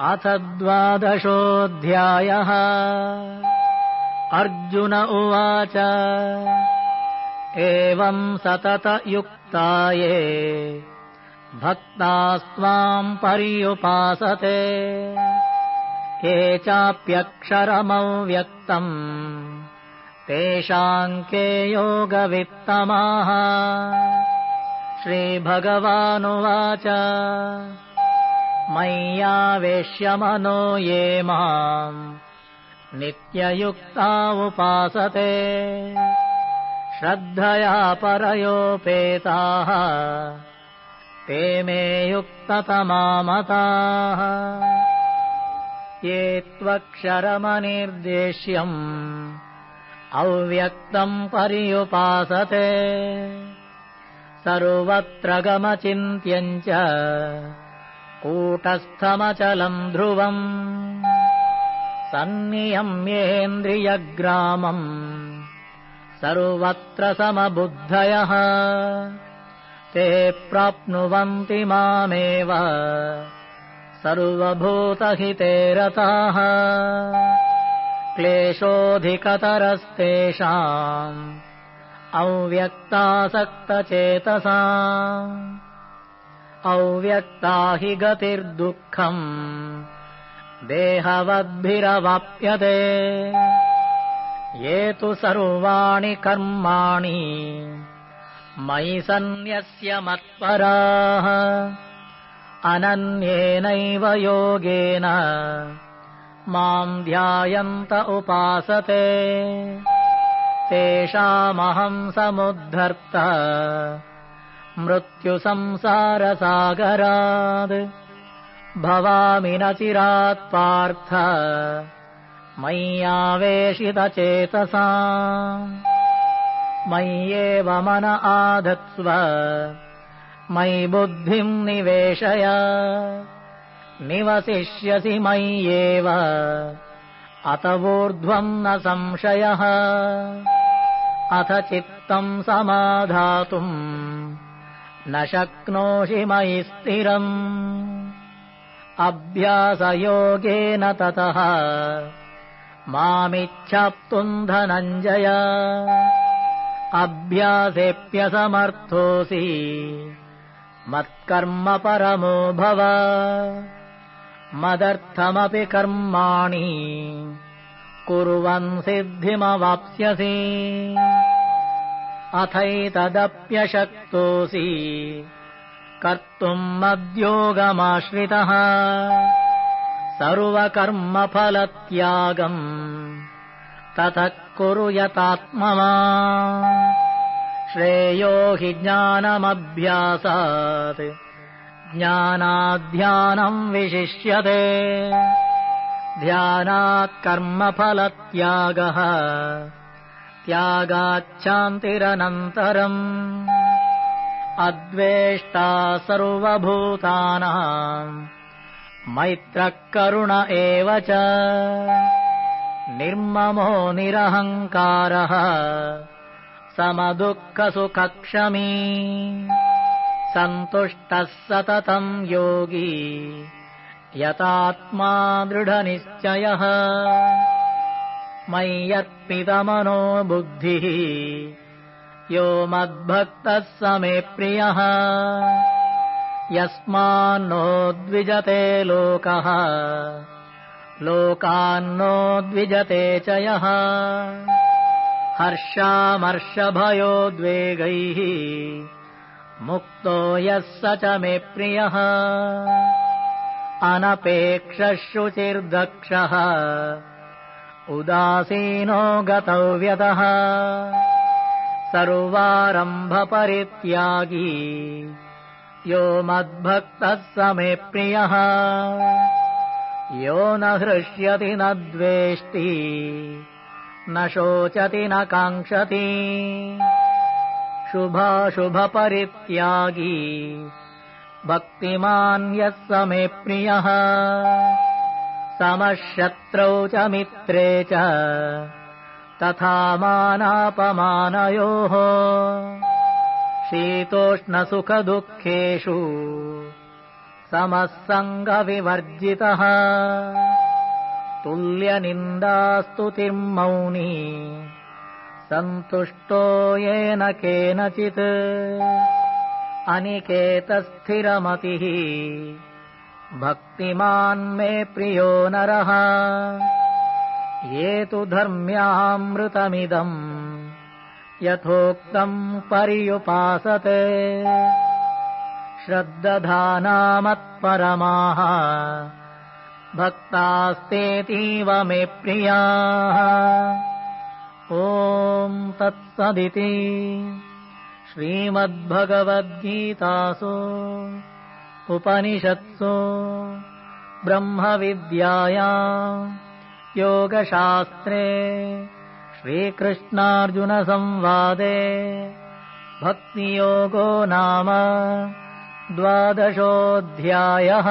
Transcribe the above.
अथ द्वादशोऽध्यायः। अर्जुन उवाच एवम् सततयुक्ता ये भक्तास्त्वाम् पर्युपासते। ये चाप्यक्षरमव्यक्तम् तेषाम् के योगवित्तमाः। श्रीभगवानुवाच मय्यावेश्यमनो ये माम् नित्ययुक्ता उपासते। श्रद्धया परयोपेताः। ते मे युक्ततमामताः। ये त्वक्षरमनिर्देश्यम्। अव्यक्तम् पर्युपासते। सर्वत्र गमचिन्त्यम् च कूटस्थमचलम् ध्रुवम् सन्नियम्येन्द्रियग्रामम् सर्वत्र समबुद्धयः। ते प्राप्नुवन्ति मामेव। सर्वभूतहिते रताः। क्लेशोऽधिकतरस्तेषाम्। अव्यक्तासक्तचेतसा अव्यक्ता हि गतिर्दुःखम्। देहवद्भिरवाप्यते। ये तु सर्वाणि कर्माणि। मयि सन्न्यस्य मत्पराः। अनन्येनैव योगेन। माम् ध्यायन्त उपासते। तेषामहम् समुद्धर्त मृत्युसंसारसागरात् भवामि न चिरात्पार्थ मय्यावेशितचेतसा। मय्येव मन आधत्स्व मयि बुद्धिम् निवेशय। निवसिष्यसि मय्येव अत वूर्ध्वम् न संशयः। अथ चित्तम् समाधातुम् न शक्नोषि मयि स्थिरम्। अभ्यासयोगेन ततः मामिच्छाप्तुम् धनञ्जय अभ्यासेऽप्यसमर्थोऽसि मत्कर्म परमो भव। मदर्थमपि कर्माणि कुर्वन् सिद्धिमवाप्स्यसि अथैतदप्यशक्तोऽसि। कर्तुम् मद्योगमाश्रितः। सर्वकर्मफलत्यागम्। ततः कुरु यतात्ममा श्रेयो हि ज्ञानमभ्यासात्। ज्ञानाध्यानम् विशिष्यते। ध्यानात् कर्मफलत्यागः त्यागाच्छान्तिरनन्तरम् अद्वेष्टा सर्वभूतानाम् मैत्रः करुण एव च निर्ममो निरहङ्कारः समदुःखसुखक्षमी सन्तुष्टः सततम् योगी यतात्मा दृढनिश्चयः मय्यर्पितमनो बुद्धिः। यो मद्भक्तः स मे प्रियः। यस्मान्नो द्विजते लोकः। लोकान्नो द्विजते च यः। हर्षामर्षभयोद्वेगैः मुक्तो यः स च मे प्रियः। अनपेक्षशुचिर्दक्षः उदासीनो गतव्यतः। सर्वारम्भपरित्यागी। यो मद्भक्तः स मे प्रियः। यो न हृष्यति न द्वेष्टि। न शोचति न काङ्क्षति। शुभाशुभपरित्यागी। भक्तिमान् यः स मे प्रियः समशत्रौ च मित्रे च तथा मानापमानयोः शीतोष्णसुखदुःखेषु समः सङ्गविवर्जितः तुल्यनिन्दास्तुतिर्मौनी सन्तुष्टो येन केनचित् अनिकेतस्थिरमतिः भक्तिमान् मे प्रियो नरः। ये तु धर्म्यामृतमिदम् यथोक्तम् पर्युपासते। श्रद्दधानामत्परमाः भक्तास्तेतीव मे प्रियाः। ॐ तत्सदिति। श्रीमद्भगवद्गीतासु उपनिषत्सु ब्रह्मविद्याया योगशास्त्रे श्रीकृष्णार्जुनसंवादे भक्तियोगो नाम द्वादशोऽध्यायः